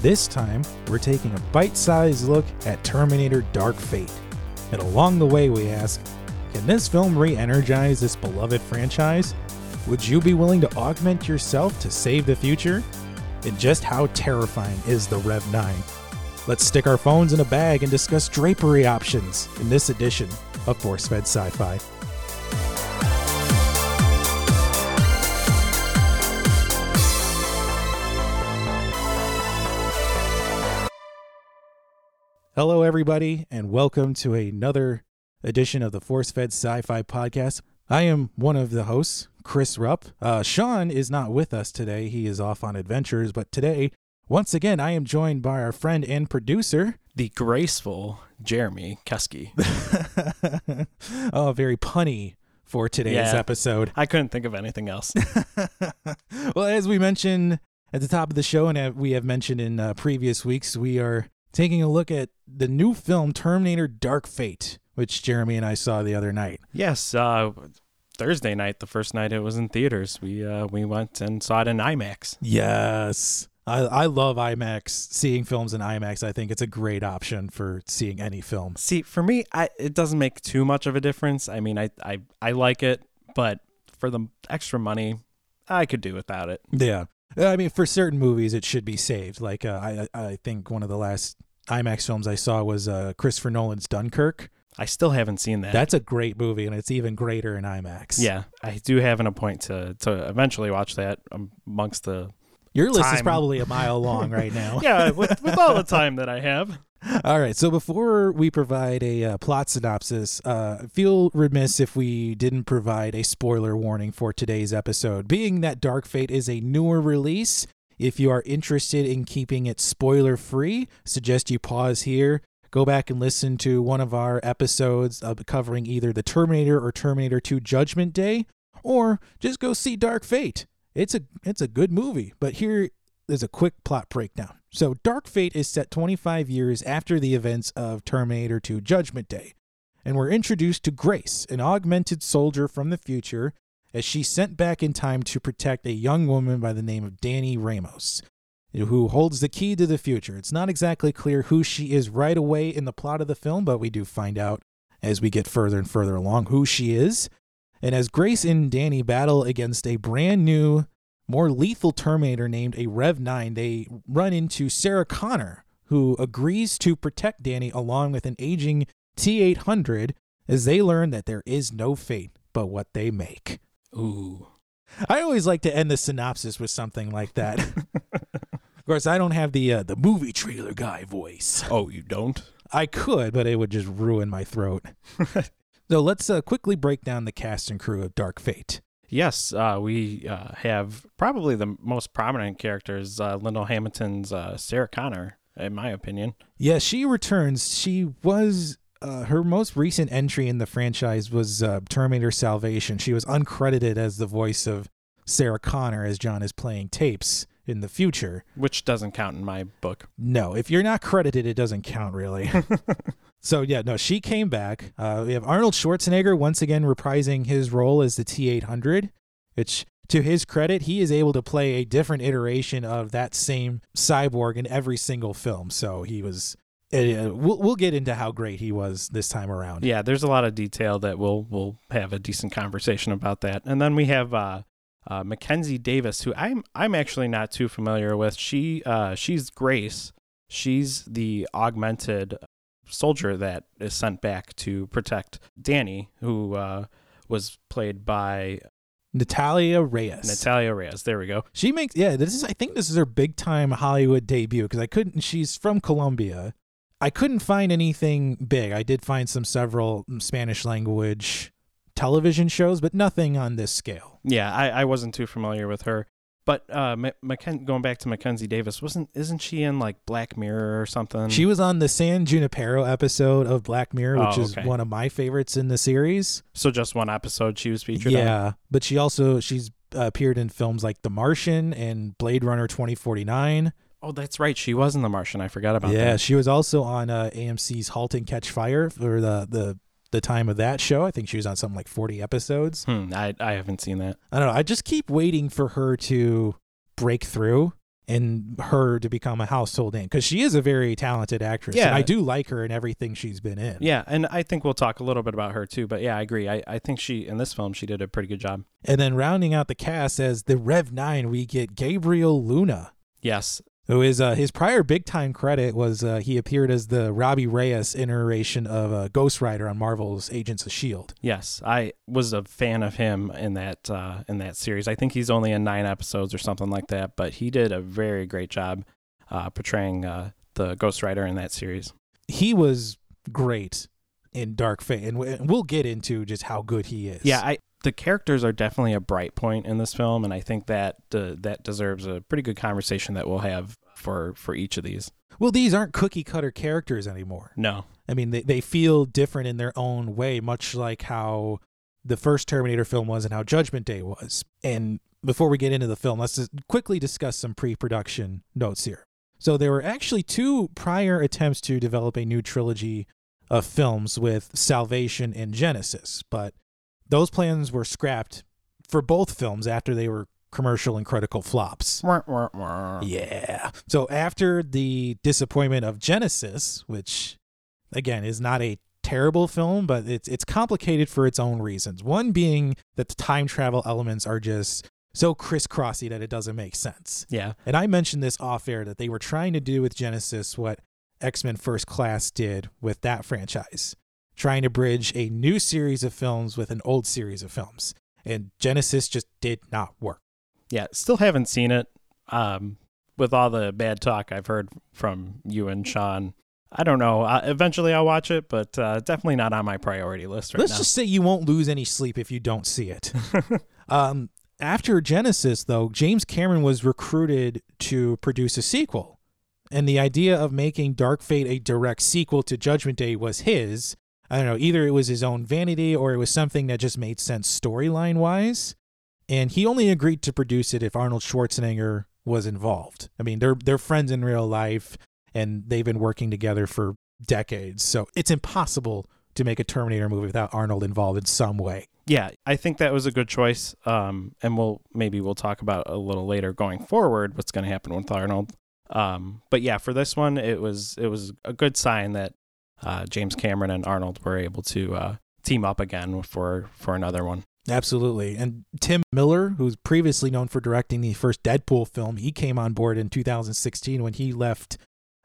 This time, we're taking a bite sized look at Terminator Dark Fate. And along the way, we ask can this film re energize this beloved franchise? Would you be willing to augment yourself to save the future? And just how terrifying is the Rev 9? Let's stick our phones in a bag and discuss drapery options in this edition of Force Fed Sci Fi. Hello, everybody, and welcome to another edition of the Force Fed Sci Fi Podcast. I am one of the hosts, Chris Rupp. Uh, Sean is not with us today. He is off on adventures, but today, once again, I am joined by our friend and producer, the graceful Jeremy Keski. oh, very punny for today's Yeah. episode. I couldn't think of anything else. well, as we mentioned at the top of the show, and uh, we have mentioned in uh, previous weeks, we are taking a look at the new film Terminator Dark Fate, which Jeremy and I saw the other night. yes, uh, Thursday night, the first night it was in theaters, we uh, we went and saw it in IMAX. Yes. I, I love IMAX, seeing films in IMAX. I think it's a great option for seeing any film. See, for me, I, it doesn't make too much of a difference. I mean, I, I I like it, but for the extra money, I could do without it. Yeah. I mean, for certain movies, it should be saved. Like, uh, I, I think one of the last IMAX films I saw was uh, Christopher Nolan's Dunkirk. I still haven't seen that. That's a great movie, and it's even greater in IMAX. yeah, I do have an appoint to to eventually watch that amongst the Your list is probably a mile long right now. yeah with, with all the time that I have. All right. So before we provide a uh, plot synopsis, uh, feel remiss if we didn't provide a spoiler warning for today's episode. Being that Dark Fate is a newer release, if you are interested in keeping it spoiler free, suggest you pause here. Go back and listen to one of our episodes covering either the Terminator or Terminator 2 Judgment Day, or just go see Dark Fate. It's a it's a good movie, but here is a quick plot breakdown. So, Dark Fate is set 25 years after the events of Terminator 2 Judgment Day, and we're introduced to Grace, an augmented soldier from the future, as she's sent back in time to protect a young woman by the name of Dani Ramos, who holds the key to the future. It's not exactly clear who she is right away in the plot of the film, but we do find out as we get further and further along who she is. And as Grace and Dani battle against a brand new more lethal Terminator named a Rev 9, they run into Sarah Connor, who agrees to protect Dani along with an aging T 800 as they learn that there is no fate but what they make. Ooh. I always like to end the synopsis with something like that. of course, I don't have the uh, the movie trailer guy voice. Oh, you don't? I could, but it would just ruin my throat. so let's uh, quickly break down the cast and crew of Dark Fate. Yes, uh, we uh, have probably the most prominent characters, uh, Linda Hamilton's uh, Sarah Connor, in my opinion. Yeah, she returns. She was uh, her most recent entry in the franchise was uh, Terminator Salvation. She was uncredited as the voice of Sarah Connor as John is playing tapes in the future. Which doesn't count in my book. No, if you're not credited, it doesn't count really. so yeah, no, she came back. Uh, we have Arnold Schwarzenegger once again reprising his role as the T800, which to his credit, he is able to play a different iteration of that same cyborg in every single film. So he was. Uh, we'll we'll get into how great he was this time around. Yeah, there's a lot of detail that we'll we'll have a decent conversation about that. And then we have uh, uh, Mackenzie Davis, who I'm I'm actually not too familiar with. She uh, she's Grace. She's the augmented soldier that is sent back to protect Dani, who uh, was played by Natalia Reyes. Natalia Reyes. There we go. She makes yeah. This is I think this is her big time Hollywood debut because I couldn't. She's from Colombia. I couldn't find anything big. I did find some several Spanish language television shows, but nothing on this scale. Yeah, I, I wasn't too familiar with her. But uh, Macken- going back to Mackenzie Davis, wasn't isn't she in like Black Mirror or something? She was on the San Junipero episode of Black Mirror, which Oh, is one of my favorites in the series. so just one episode she was featured on. yeah, but she also she's appeared in films like The Martian and Blade Runner 2049. Oh, that's right. She was in The Martian. I forgot about that. yeah, that. she was also on uh, AMC's *Halt and Catch Fire* for the the the time of that show. I think she was on something like 40 episodes. Hmm, I I haven't seen that. I don't know. I just keep waiting for her to break through. and her to become a household name because she is a very talented actress. and Yeah. I do like her in everything she's been in. Yeah, and I think we'll talk a little bit about her too. But yeah, I agree. I, I think she in this film she did a pretty good job. And then rounding out the cast as the Rev Nine, we get Gabriel Luna. Yes, who is uh, his prior big time credit was uh, he appeared as the Robbie Reyes iteration of uh, Ghost Rider on Marvel's Agents of Shield. yes, I was a fan of him in that uh, in that series. I think he's only in nine episodes or something like that, but he did a very great job uh, portraying uh, the Ghost Rider in that series. He was great in Dark Fate, and we- and we'll get into just how good he is. Yeah, I the characters are definitely a bright point in this film, and I think that uh, that deserves a pretty good conversation that we'll have for for each of these. well, these aren't cookie cutter characters anymore. No, I mean, they they feel different in their own way, much like how the first Terminator film was and how Judgment Day was. And before we get into the film, let's just quickly discuss some pre-production notes here. So there were actually two prior attempts to develop a new trilogy of films with Salvation and Genisys, but those plans were scrapped for both films after they were commercial and critical flops. Yeah. So after the disappointment of Genisys, which again is not a terrible film, but it's it's complicated for its own reasons. One being that the time travel elements are just so crisscrossy that it doesn't make sense. yeah, And I mentioned this off air that they were trying to do with Genisys what X-Men First Class did with that franchise, trying to bridge a new series of films with an old series of films. And Genisys just did not work. yeah. Still haven't seen it. Um, with all the bad talk I've heard from you and Sean, I don't know. Uh, eventually, I'll watch it, but uh, definitely not on my priority list right Let's now. just say you won't lose any sleep if you don't see it. um, after Genisys, though, James Cameron was recruited to produce a sequel. And the idea of making Dark Fate a direct sequel to Judgment Day was his. I don't know, either it was his own vanity or it was something that just made sense storyline wise. And he only agreed to produce it if Arnold Schwarzenegger was involved. I mean, they're they're friends in real life and they've been working together for decades. So it's impossible to make a Terminator movie without Arnold involved in some way. yeah, I think that was a good choice. Um, and we'll maybe we'll talk about a little later going forward what's going to happen with Arnold. Um, but yeah, for this one, it was it was a good sign that uh, James Cameron and Arnold were able to uh, team up again for for another one. Absolutely. And Tim Miller, who's previously known for directing the first Deadpool film, he came on board in 2016 when he left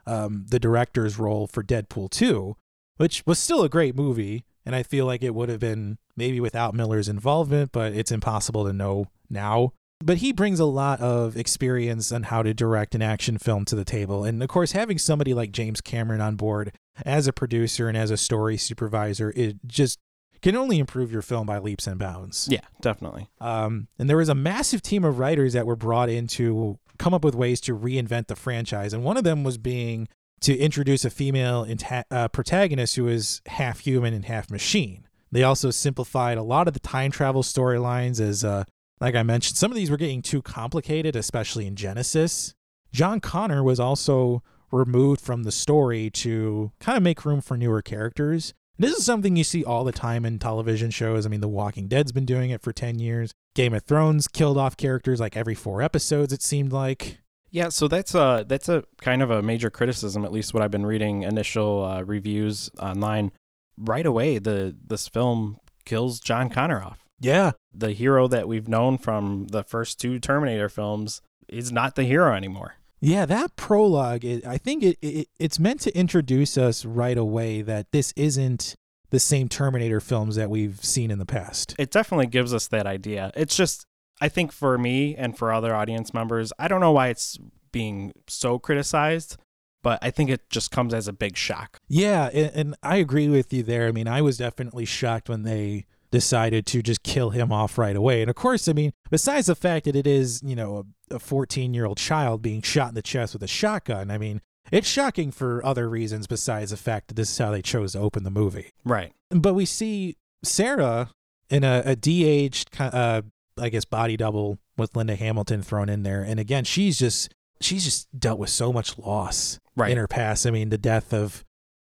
um, the director's role for Deadpool 2, which was still a great movie. And I feel like it would have been maybe without Miller's involvement, but it's impossible to know now. But he brings a lot of experience on how to direct an action film to the table. And of course, having somebody like James Cameron on board as a producer and as a story supervisor, it just can only improve your film by leaps and bounds. Yeah, definitely. Um, and there was a massive team of writers that were brought in to come up with ways to reinvent the franchise. And one of them was being to introduce a female inta- uh, protagonist who is half human and half machine. They also simplified a lot of the time travel storylines, as, uh, like I mentioned, some of these were getting too complicated, especially in Genisys. John Connor was also removed from the story to kind of make room for newer characters. This is something you see all the time in television shows. I mean, The Walking Dead's been doing it for 10 years. Game of Thrones killed off characters like every four episodes, it seemed like. Yeah, so that's a that's a kind of a major criticism, at least what I've been reading initial uh, reviews online. Right away, the this film kills John Connor off. Yeah. The hero that we've known from the first two Terminator films is not the hero anymore. Yeah, that prologue, it, I think it, it it's meant to introduce us right away that this isn't the same Terminator films that we've seen in the past. It definitely gives us that idea. It's just, I think for me and for other audience members, I don't know why it's being so criticized, but I think it just comes as a big shock. Yeah, and, and I agree with you there. I mean, I was definitely shocked when they decided to just kill him off right away. And of course, I mean, besides the fact that it is, you know, a 14 year old child being shot in the chest with a shotgun, I mean, it's shocking for other reasons besides the fact that this is how they chose to open the movie. Right. But we see Sarah in a, a de-aged, uh, I guess, body double with Linda Hamilton thrown in there. And again, she's just, she's just dealt with so much loss Right. in her past. I mean, the death of,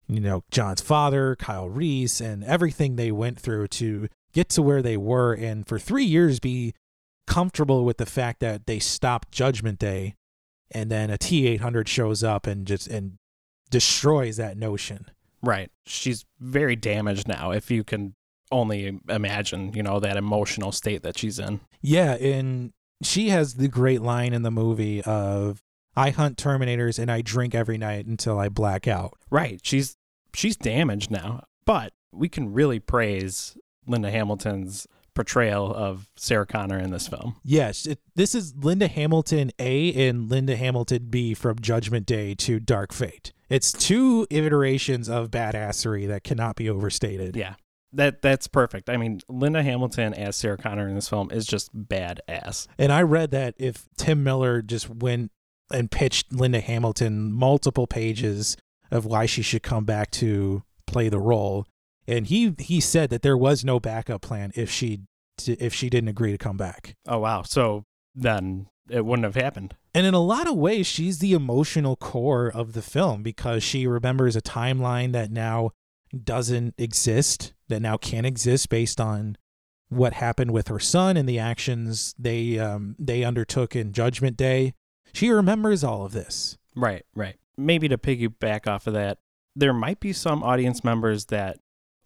you know, John's father, Kyle Reese, and everything they went through to get to where they were, and for three years be comfortable with the fact that they stopped Judgment Day and then a T800 shows up and just and destroys that notion. Right. She's very damaged now. If you can only imagine, you know, that emotional state that she's in. Yeah, and she has the great line in the movie of I hunt terminators and I drink every night until I black out. Right. She's she's damaged now. But we can really praise Linda Hamilton's portrayal of Sarah Connor in this film. Yes, it, this is Linda Hamilton A and Linda Hamilton B from Judgment Day to Dark Fate. It's two iterations of badassery that cannot be overstated. Yeah. That that's perfect. I mean, Linda Hamilton as Sarah Connor in this film is just badass. And I read that if Tim Miller just went and pitched Linda Hamilton multiple pages of why she should come back to play the role, and he he said that there was no backup plan if she if she didn't agree to come back. Oh wow. So then it wouldn't have happened. And in a lot of ways, she's the emotional core of the film because she remembers a timeline that now doesn't exist, that now can't exist based on what happened with her son and the actions they um, they undertook in Judgment Day. She remembers all of this. Right, right. Maybe to piggyback off of that, there might be some audience members that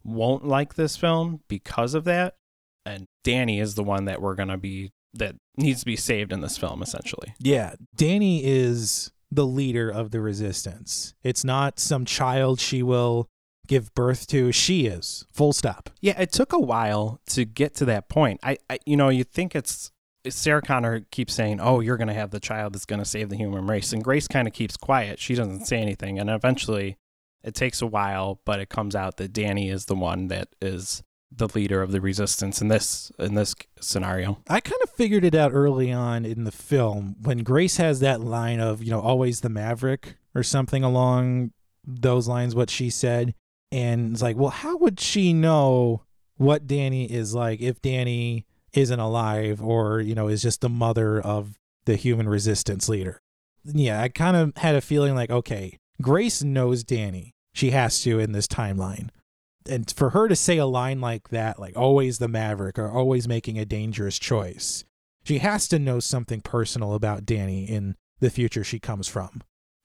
won't like this film because of that. And Dani is the one that we're going to be, that needs to be saved in this film, essentially. Yeah. Dani is the leader of the resistance. It's not some child she will give birth to. She is. Full stop. Yeah, it took a while to get to that point. I, I you know, you think it's Sarah Connor keeps saying, "Oh, you're going to have the child that's going to save the human race," and Grace kind of keeps quiet. She doesn't say anything, and eventually, it takes a while, but it comes out that Dani is the one that is the leader of the resistance in this in this scenario. I kind of figured it out early on in the film when Grace has that line of, you know, always the maverick or something along those lines what she said and it's like, well, how would she know what Dani is like if Dani isn't alive or, you know, is just the mother of the human resistance leader? Yeah, I kind of had a feeling like, okay, Grace knows Dani. She has to in this timeline. And for her to say a line like that, like always the maverick or always making a dangerous choice, she has to know something personal about Dani in the future she comes from.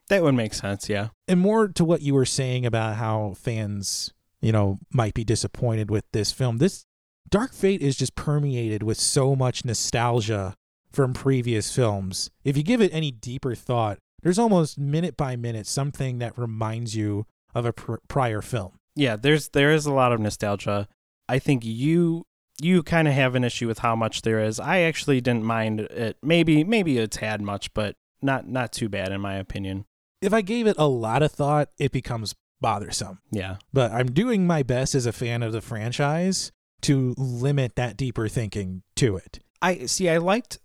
That would make sense, yeah. And more to what you were saying about how fans, you know, might be disappointed with this film. This Dark Fate is just permeated with so much nostalgia from previous films. If you give it any deeper thought, there's almost minute by minute something that reminds you of a pr- prior film. Yeah, there's there is a lot of nostalgia. I think you you kind of have an issue with how much there is. I actually didn't mind it. Maybe maybe a tad much, but not not too bad in my opinion. If I gave it a lot of thought, it becomes bothersome. Yeah. But I'm doing my best as a fan of the franchise to limit that deeper thinking to it. I see. I liked.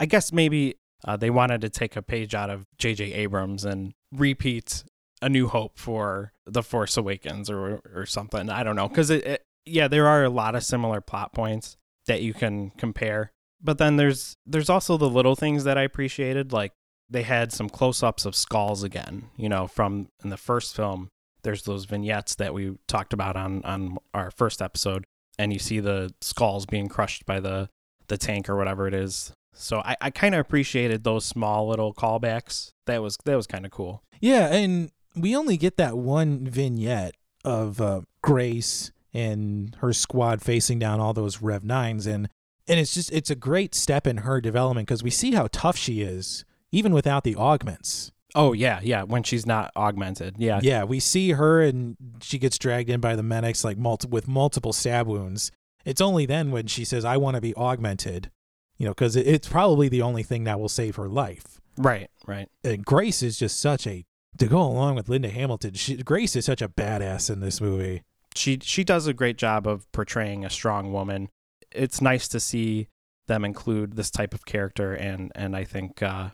I guess maybe uh, they wanted to take a page out of J.J. Abrams and repeat A New Hope for The Force Awakens or or something. I don't know because it, it, yeah, there are a lot of similar plot points that you can compare. But then there's there's also the little things that I appreciated, like they had some close-ups of skulls again. You know, from in the first film, there's those vignettes that we talked about on on our first episode, and you see the skulls being crushed by the the tank or whatever it is. So I, I kind of appreciated those small little callbacks. That was that was kind of cool. Yeah, and we only get that one vignette of uh, Grace and her squad facing down all those Rev nines, and and it's just it's a great step in her development because we see how tough she is even without the augments. Oh yeah, yeah. When she's not augmented, yeah, Yeah, we see her and she gets dragged in by the medics like multi- with multiple stab wounds. It's only then when she says, "I want to be augmented," you know, because it's probably the only thing that will save her life. right, right. And Grace is just such a to go along with Linda Hamilton. She, Grace is such a badass in this movie. She she does a great job of portraying a strong woman. It's nice to see them include this type of character, and and I think uh,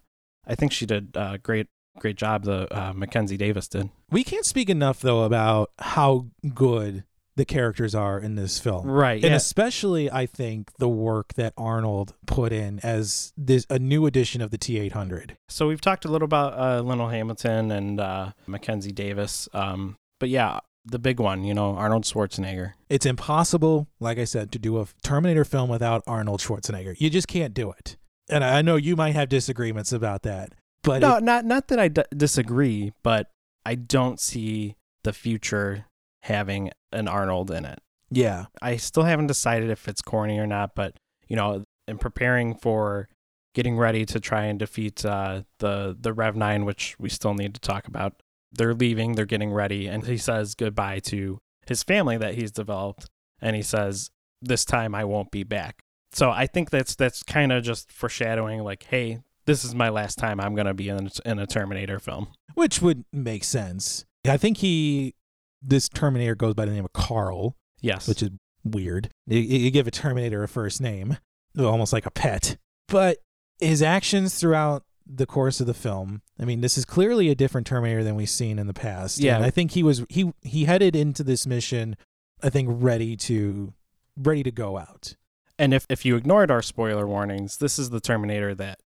I think she did a great great job. The uh, Mackenzie Davis did. We can't speak enough though about how good the characters are in this film. Right. And Yeah. especially, I think the work that Arnold put in as this a new edition of the T800. So we've talked a little about uh, Linda Hamilton and uh, Mackenzie Davis. Um, but yeah, the big one, you know, Arnold Schwarzenegger. It's impossible, like I said, to do a Terminator film without Arnold Schwarzenegger. You just can't do it. And I know you might have disagreements about that, But no, it- not not that I d- disagree, but I don't see the future having an Arnold in it. yeah, I still haven't decided if it's corny or not, but you know, in preparing for getting ready to try and defeat uh, the the Rev Nine, which we still need to talk about, they're leaving, they're getting ready, and he says goodbye to his family that he's developed, and he says, "This time I won't be back." So I think that's that's kind of just foreshadowing, like, hey, this is my last time I'm gonna be in in a Terminator film. which would make sense. I think he, this Terminator goes by the name of Carl, Yes, which is weird. You, you give a Terminator a first name, almost like a pet. But his actions throughout the course of the film, I mean, this is clearly a different Terminator than we've seen in the past. Yeah. and I think he was he he headed into this mission, I think, ready to ready to go out. and if if you ignored our spoiler warnings, this is the Terminator that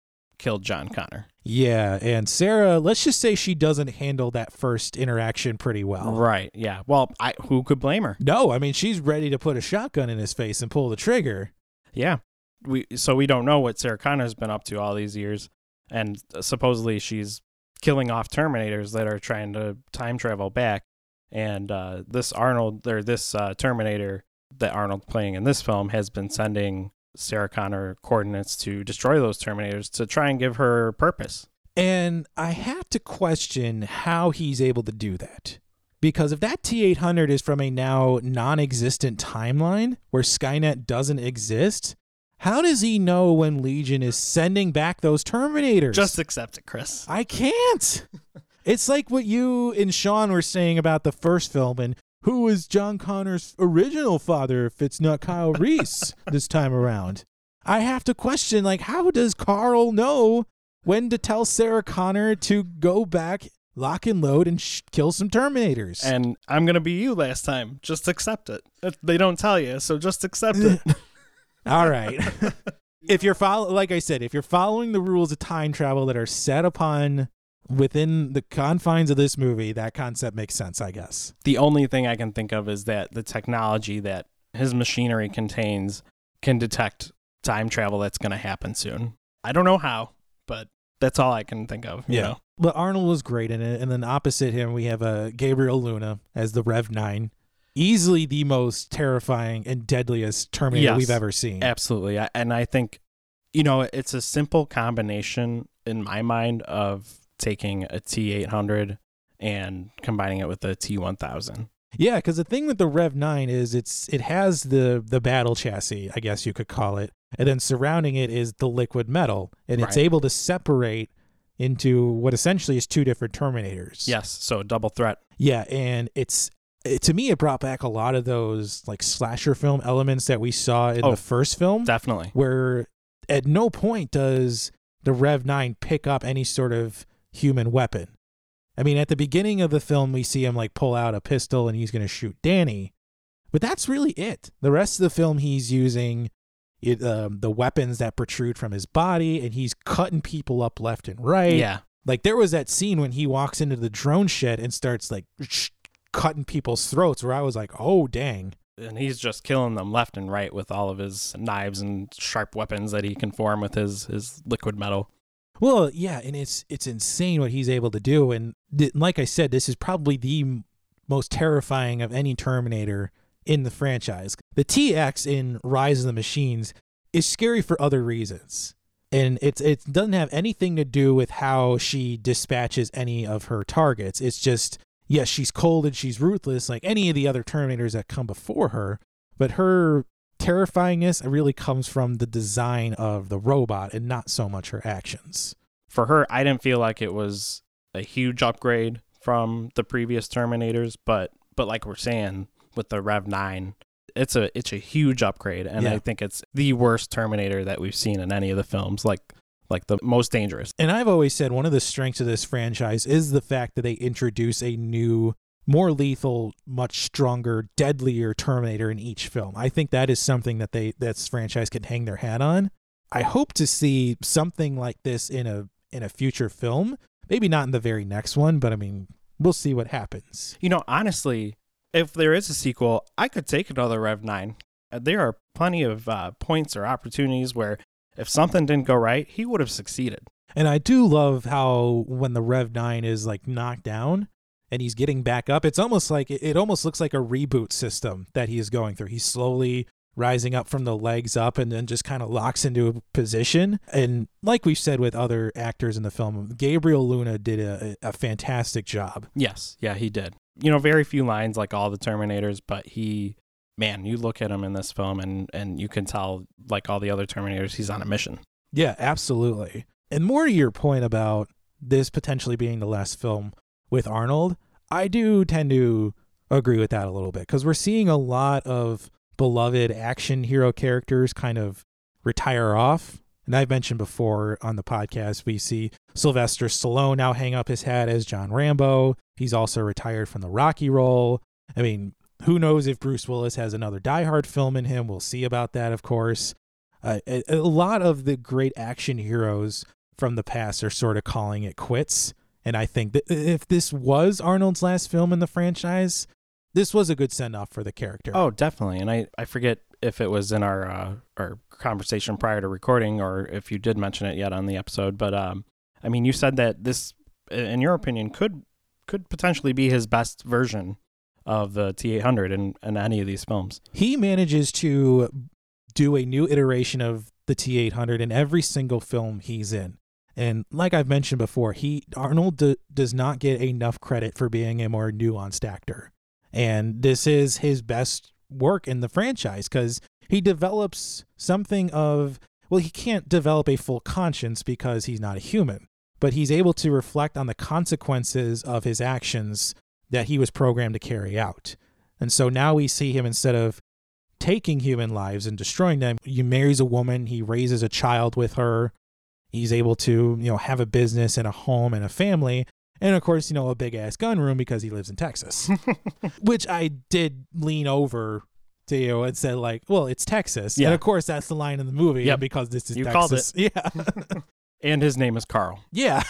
killed John Connor. Yeah, and Sarah, let's just say she doesn't handle that first interaction pretty well. Right. Yeah. Well, I who could blame her? No, I mean she's ready to put a shotgun in his face and pull the trigger. Yeah. We so we don't know what Sarah Connor's been up to all these years, and supposedly she's killing off Terminators that are trying to time travel back. And uh, this Arnold or this uh, Terminator that Arnold playing in this film has been sending Sarah Connor coordinates to destroy those Terminators to try and give her purpose. And I have to question how he's able to do that. Because if that T 800 is from a now non existent timeline where Skynet doesn't exist, how does he know when Legion is sending back those Terminators? Just accept it, Chris. I can't. it's like what you and Sean were saying about the first film and who is John Connor's original father if it's not Kyle Reese this time around. I have to question like how does Carl know when to tell Sarah Connor to go back, lock and load and sh- kill some Terminators? And I'm gonna be you last time. Just accept it. It- They don't tell you, so just accept it. All right. if you're follow like I said, if you're following the rules of time travel that are set upon within the confines of this movie, that concept makes sense, I guess. the only thing I can think of is that the technology that his machinery contains can detect time travel that's going to happen soon. I don't know how, but that's all I can think of. You know? But Arnold was great in it, and then opposite him we have uh, Gabriel Luna as the Rev Nine, easily the most terrifying and deadliest Terminator Yes. we've ever seen. Absolutely. And I think, you know, it's a simple combination in my mind of taking a T 800 and combining it with a T 1000. Yeah, because the thing with the Rev Nine is it's it has the the battle chassis, I guess you could call it, and then surrounding it is the liquid metal, and it's able to separate into what essentially is two different Terminators. Yes. So double threat. Yeah, and it's it, to me it brought back a lot of those like slasher film elements that we saw in Oh, the first film, Definitely. where at no point does the Rev Nine pick up any sort of human weapon. I mean, at the beginning of the film, we see him like pull out a pistol and he's going to shoot Dani, but that's really it. The rest of the film, he's using it, um, the weapons that protrude from his body, and he's cutting people up left and right. Yeah. Like there was that scene when he walks into the drone shed and starts like sh- cutting people's throats, where I was like, "Oh dang!" and he's just killing them left and right with all of his knives and sharp weapons that he can form with his his liquid metal. Well, yeah, and it's it's insane what he's able to do, and th- like I said, this is probably the m- most terrifying of any Terminator in the franchise. The TX in Rise of the Machines is scary for other reasons. And it's it doesn't have anything to do with how she dispatches any of her targets. It's just yes, she's cold and she's ruthless like any of the other Terminators that come before her, but her terrifyingness really comes from the design of the robot and not so much her actions. For her, I didn't feel like it was a huge upgrade from the previous Terminators, but but like we're saying with the Rev 9, it's a it's a huge upgrade and Yeah. I think it's the worst Terminator that we've seen in any of the films, like like the most dangerous. And I've always said one of the strengths of this franchise is the fact that they introduce a new, more lethal, much stronger, deadlier Terminator in each film. I think that is something that they this franchise can hang their hat on. I hope to see something like this in a in a future film. Maybe not in the very next one, but I mean, we'll see what happens. You know, honestly, if there is a sequel, I could take another Rev 9. Uh, There are plenty of uh, points or opportunities where if something didn't go right, he would have succeeded. And I do love how when the Rev 9 is like knocked down and he's getting back up, it's almost like it almost looks like a reboot system that he is going through. He's slowly rising up from the legs up and then just kind of locks into a position. And like we've said with other actors in the film, Gabriel Luna did a, a fantastic job. Yes, yeah, he did. You know, very few lines like all the Terminators, but he man, you look at him in this film and and you can tell like all the other Terminators, he's on a mission. Yeah, absolutely. And more to your point about this potentially being the last film with Arnold, I do tend to agree with that a little bit because we're seeing a lot of beloved action hero characters kind of retire off. And I've mentioned before on the podcast, we see Sylvester Stallone now hang up his hat as John Rambo. He's also retired from the Rocky role. I mean, who knows if Bruce Willis has another Die Hard film in him? We'll see about that, of course. Uh, a, a lot of the great action heroes from the past are sort of calling it quits. And I think that if this was Arnold's last film in the franchise, this was a good send off for the character. Oh, definitely. And I, I forget if it was in our uh, our conversation prior to recording or if you did mention it yet on the episode. But um, I mean, you said that this, in your opinion, could could potentially be his best version of the T800 in, in any of these films. He manages to do a new iteration of the T800 in every single film he's in. And like I've mentioned before, he Arnold d- does not get enough credit for being a more nuanced actor. And this is his best work in the franchise because he develops something of, well, he can't develop a full conscience because he's not a human, but he's able to reflect on the consequences of his actions that he was programmed to carry out. And so now we see him instead of taking human lives and destroying them, he marries a woman, he raises a child with her, he's able to, you know, have a business and a home and a family and of course, you know, a big ass gun room because he lives in Texas, which I did lean over to you and said like, well, it's Texas. Yeah. And of course, that's the line in the movie. Yeah. Because this is you Texas. Called it. Yeah. and his name is Carl. Yeah.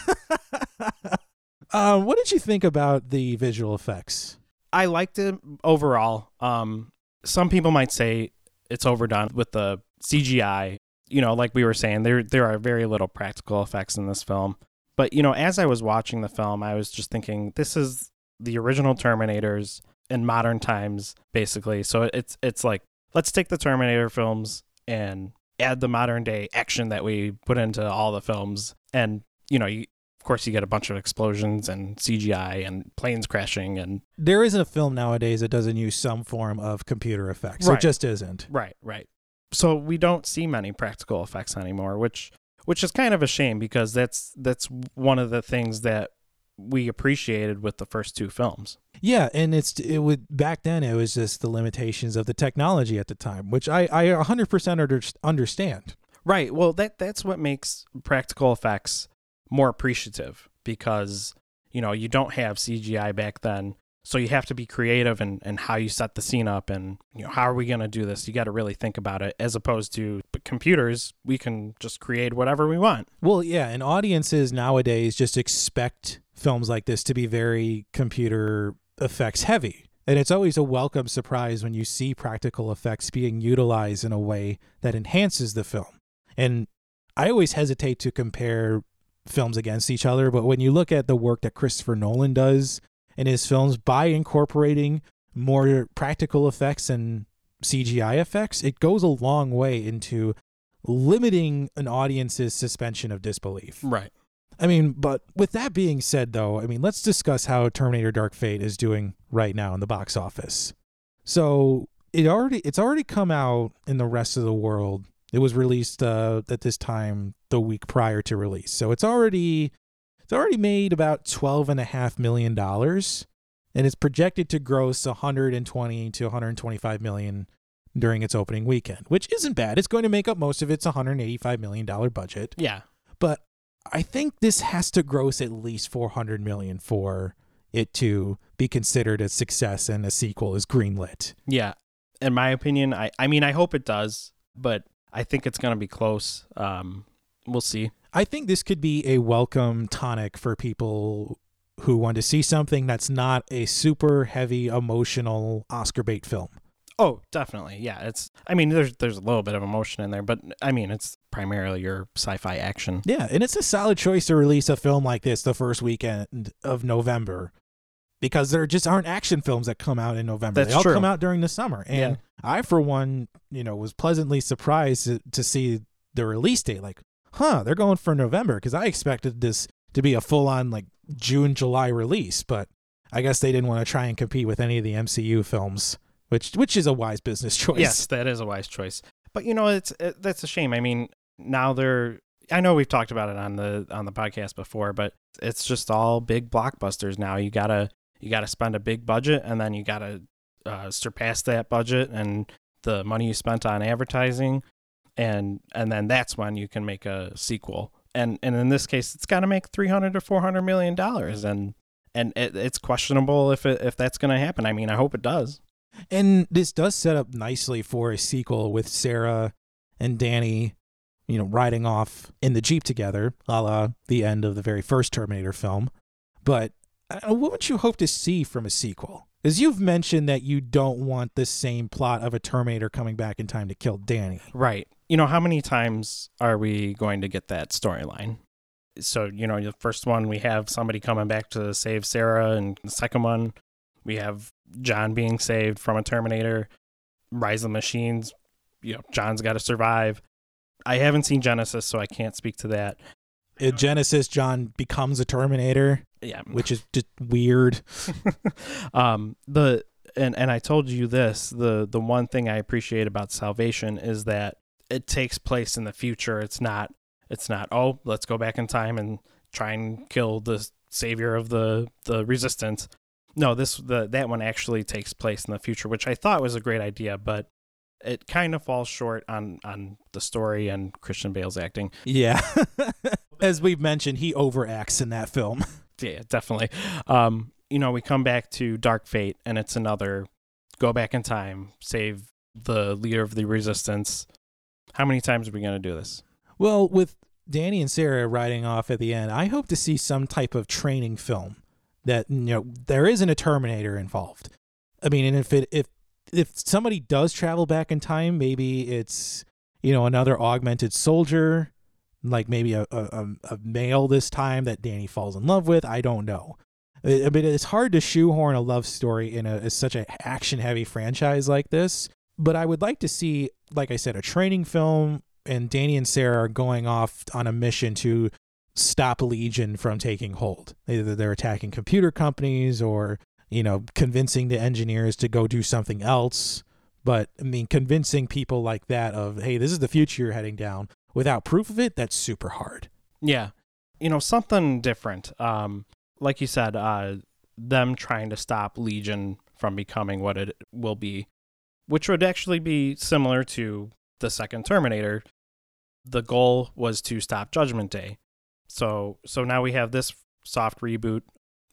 um, what did you think about the visual effects? I liked it overall. Um, some people might say it's overdone with the CGI. You know, like we were saying, there there are very little practical effects in this film. But, you know, as I was watching the film, I was just thinking, this is the original Terminators in modern times, basically. So it's it's like let's take the Terminator films and add the modern day action that we put into all the films, and you know, you, of course, you get a bunch of explosions and CGI and planes crashing, and there isn't a film nowadays that doesn't use some form of computer effects. Right. It just isn't. Right, right. So we don't see many practical effects anymore, which which is kind of a shame because that's that's one of the things that we appreciated with the first two films. Yeah, and it's it would back then it was just the limitations of the technology at the time, which I I 100% understand. Right. Well, that that's what makes practical effects more appreciative because you know, you don't have CGI back then. So you have to be creative and and how you set the scene up and you know how are we going to do this? You got to really think about it as opposed to computers, we can just create whatever we want. Well, yeah, and audiences nowadays just expect films like this to be very computer effects heavy. And it's always a welcome surprise when you see practical effects being utilized in a way that enhances the film. And I always hesitate to compare films against each other, but when you look at the work that Christopher Nolan does in his films by incorporating more practical effects and CGI effects, it goes a long way into limiting an audience's suspension of disbelief. Right. I mean, but with that being said, though, I mean, let's discuss how Terminator Dark Fate is doing right now in the box office. So it already it's already come out in the rest of the world. It was released uh, at this time the week prior to release, so it's already it's already made about twelve and a half million dollars, and it's projected to gross 120 to 125 million during its opening weekend, which isn't bad. It's going to make up most of its 185 million dollar budget. Yeah, but I think this has to gross at least 400 million for it to be considered a success and a sequel is greenlit. Yeah, in my opinion, I I mean I hope it does, but I think it's going to be close. Um, we'll see. I think this could be a welcome tonic for people who want to see something that's not a super heavy emotional Oscar bait film. Oh, definitely. Yeah, it's. I mean, there's there's a little bit of emotion in there, but I mean, it's primarily your sci-fi action. Yeah, and it's a solid choice to release a film like this the first weekend of November because there just aren't action films that come out in November. That's they all true. come out during the summer. And Yeah. I for one, you know, was pleasantly surprised to, to see the release date like, huh, they're going for November because I expected this to be a full-on like June July release, but I guess they didn't want to try and compete with any of the MCU films, which which is a wise business choice. Yes, that is a wise choice. But you know, it's it, that's a shame. I mean, now they're. I know we've talked about it on the on the podcast before, but it's just all big blockbusters now. You gotta you gotta spend a big budget, and then you gotta uh, surpass that budget and the money you spent on advertising, and and then that's when you can make a sequel. And and in this case, it's got to make three hundred to four hundred million dollars, and and it, it's questionable if it, if that's going to happen. I mean, I hope it does. And this does set up nicely for a sequel with Sarah and Dani, you know, riding off in the Jeep together, a la the end of the very first Terminator film. But what would you hope to see from a sequel? As you've mentioned that you don't want the same plot of a Terminator coming back in time to kill Dani. Right. You know, how many times are we going to get that storyline? So, you know, the first one, we have somebody coming back to save Sarah, and the second one, we have John being saved from a Terminator, Rise of the Machines, you know, John's got to survive. I haven't seen Genisys, so I can't speak to that. In Genisys, John becomes a Terminator, Yeah. which is just weird. um, the and and I told you this the the one thing I appreciate about Salvation is that it takes place in the future. It's not it's not oh let's go back in time and try and kill the savior of the the resistance. No, this the that one actually takes place in the future, which I thought was a great idea, but it kind of falls short on on the story and Christian Bale's acting. Yeah. As we've mentioned, he overacts in that film. Yeah, definitely. Um, you know, we come back to Dark Fate, and it's another go back in time, save the leader of the resistance. How many times are we going to do this? Well, with Dani and Sarah riding off at the end, I hope to see some type of training film that you know there isn't a Terminator involved. I mean, and if it if if somebody does travel back in time, maybe it's you know another augmented soldier, like maybe a a, a male this time that Dani falls in love with. I don't know. I mean, it's hard to shoehorn a love story in a such an action heavy franchise like this. But I would like to see, like I said, a training film and Dani and Sarah are going off on a mission to stop Legion from taking hold. Either they're attacking computer companies or, you know, convincing the engineers to go do something else. But I mean, convincing people like that of, hey, this is the future you're heading down without proof of it, that's super hard. Yeah, you know, something different. Um, like you said, uh, them trying to stop Legion from becoming what it will be, which would actually be similar to the second Terminator. The goal was to stop Judgment Day. So so now we have this soft reboot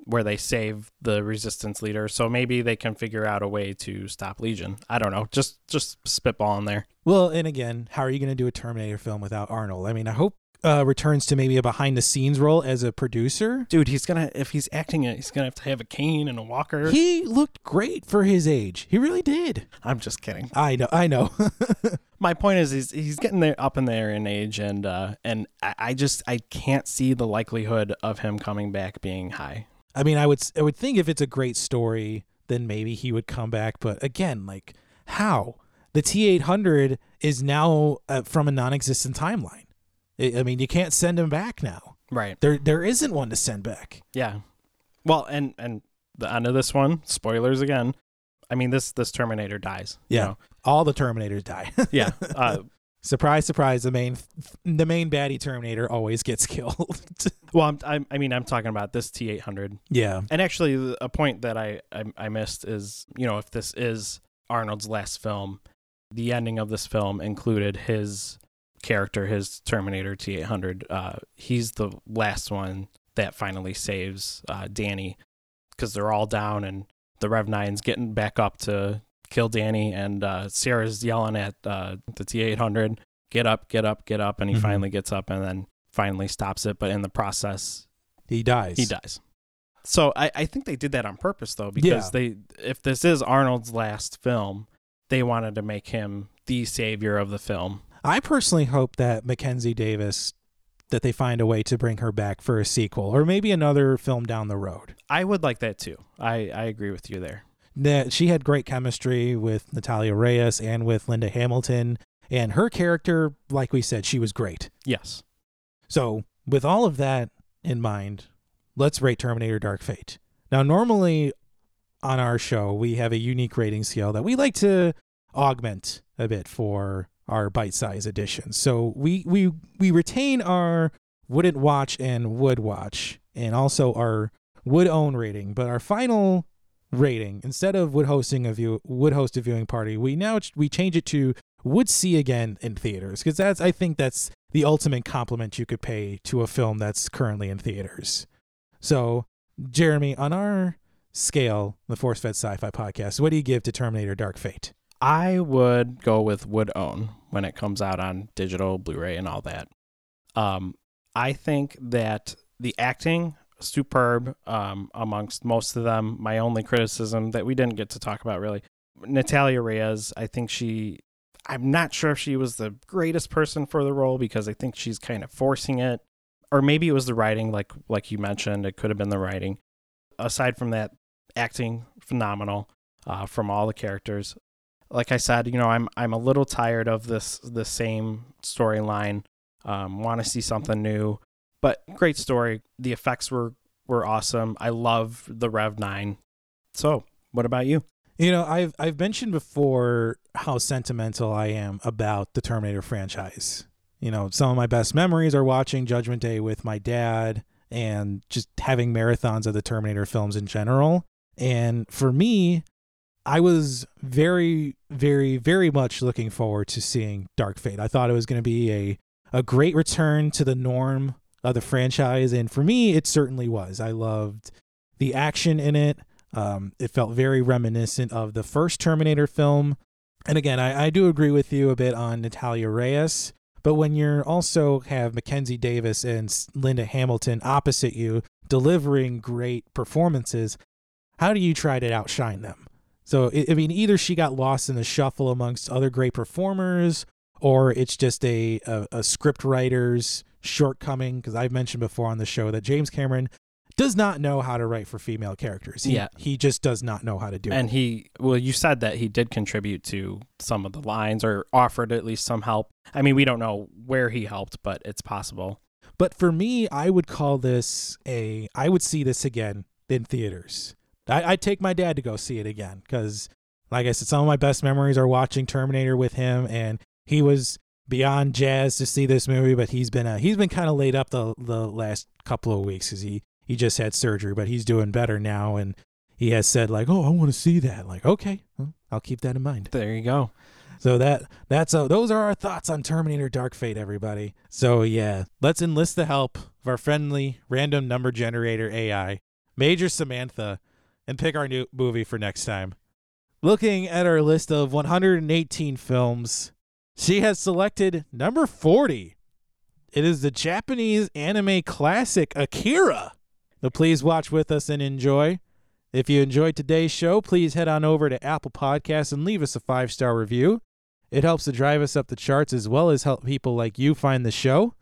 where they save the resistance leader. So maybe they can figure out a way to stop Legion. I don't know. Just just spitballing there. Well, and again, how are you going to do a Terminator film without Arnold? I mean, I hope uh, returns to maybe a behind the scenes role as a producer. Dude, he's gonna if he's acting it, he's gonna have to have a cane and a walker. He looked great for his age. He really did. I'm just kidding. I know. I know. my point is he's he's getting there up in there in age and uh and I, I just I can't see the likelihood of him coming back being high. I mean, I would I would think if it's a great story, then maybe he would come back. But again, like how the T eight hundred is now uh, from a non-existent timeline. I mean, you can't send him back now. Right. There there isn't one to send back. Yeah. Well, and and the end of this one, spoilers again. I mean this this Terminator dies. you Yeah. know? All the Terminators die. Yeah. Uh, surprise, surprise! The main the main baddie Terminator always gets killed. well, I'm, I'm, I mean, I'm talking about this T800. yeah. And actually, a point that I, I I missed is, you know, if this is Arnold's last film, the ending of this film included his character, his Terminator T800. Uh, he's the last one that finally saves uh, Dani because they're all down and the Rev 9's getting back up to kill Dani, and uh, Sarah's yelling at uh, the T800, "Get up, get up, get up!" And he Mhm. finally gets up and then finally stops it. But in the process, He dies. he dies. So I, I think they did that on purpose though, because Yeah. they if this is Arnold's last film, they wanted to make him the savior of the film. I personally hope that Mackenzie Davis that they find a way to bring her back for a sequel or maybe another film down the road. I would like that too. I, I agree with you there. That she had great chemistry with Natalia Reyes and with Linda Hamilton, and her character, like we said, she was great. Yes. So, with all of that in mind, let's rate Terminator Dark Fate. Now, normally on our show, we have a unique rating scale that we like to augment a bit for our bite-size editions. So we we we retain our wouldn't watch and would watch, and also our would own rating. But our final rating, instead of would hosting a view would host a viewing party, we now we change it to would see again in theaters because that's I think that's the ultimate compliment you could pay to a film that's currently in theaters. So, Jeremy, on our scale, the Force Fed Sci-Fi podcast, what do you give to Terminator Dark Fate? I would go with would own when it comes out on digital, Blu-ray, and all that. Um, I think that the acting superb um, amongst most of them. My only criticism that we didn't get to talk about really, Natalia Reyes. I think she. I'm not sure if she was the greatest person for the role because I think she's kind of forcing it, or maybe it was the writing, like like you mentioned. It could have been the writing. Aside from that, acting phenomenal uh, from all the characters like I said, you know, I'm I'm a little tired of this the same storyline. Um, Want to see something new, but great story. The effects were were awesome. I love the Rev Nine. So, what about you? You know, I've I've mentioned before how sentimental I am about the Terminator franchise. You know, some of my best memories are watching Judgment Day with my dad and just having marathons of the Terminator films in general. And for me, I was very, very, very much looking forward to seeing Dark Fate. I thought it was going to be a, a great return to the norm of the franchise. And for me, it certainly was. I loved the action in it. Um, it felt very reminiscent of the first Terminator film. And again, I, I do agree with you a bit on Natalia Reyes. But when you're also have Mackenzie Davis and Linda Hamilton opposite you delivering great performances, how do you try to outshine them? So I mean, either she got lost in the shuffle amongst other great performers, or it's just a a, a script writer's shortcoming. Because I've mentioned before on the show that James Cameron does not know how to write for female characters. He, Yeah. he just does not know how to do And it. And he, well, you said that he did contribute to some of the lines or offered at least some help. I mean, we don't know where he helped, but it's possible. But for me, I would call this a. I would see this again in theaters. I, I'd take my dad to go see it again because, like I said, some of my best memories are watching Terminator with him, and he was beyond jazz to see this movie. But he's been uh, he's been kind of laid up the the last couple of weeks because he he just had surgery, but he's doing better now, and he has said like, "Oh, I want to see that." Like, okay, well, I'll keep that in mind. There you go. So that that's uh, those are our thoughts on Terminator Dark Fate, everybody. So yeah, let's enlist the help of our friendly random number generator AI, Major Samantha, and pick our new movie for next time. Looking at our list of 118 films, she has selected number 40. It is the Japanese anime classic Akira. So please watch with us and enjoy. If you enjoyed today's show, please head on over to Apple Podcasts and leave us a five star review. It helps to drive us up the charts as well as help people like you find the show.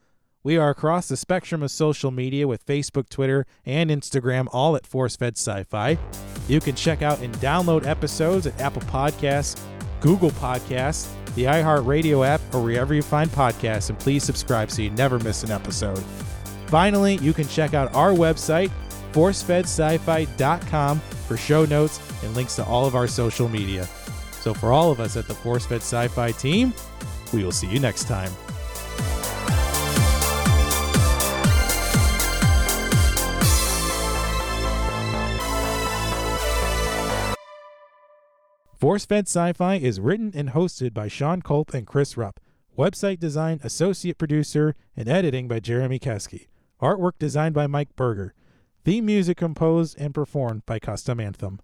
We are across the spectrum of social media with Facebook, Twitter, and Instagram, all at ForceFed Sci-Fi. You can check out and download episodes at Apple Podcasts, Google Podcasts, the iHeartRadio app, or wherever you find podcasts, and please subscribe so you never miss an episode. Finally, you can check out our website, forcefedsci-fi.com for show notes and links to all of our social media. So for all of us at the ForceFed Sci-Fi team, we will see you next time. ForceFed Sci-Fi is written and hosted by Sean Culp and Chris Rupp. Website design, associate producer, and editing by Jeremy Keski. Artwork designed by Mike Berger. Theme music composed and performed by Custom Anthem.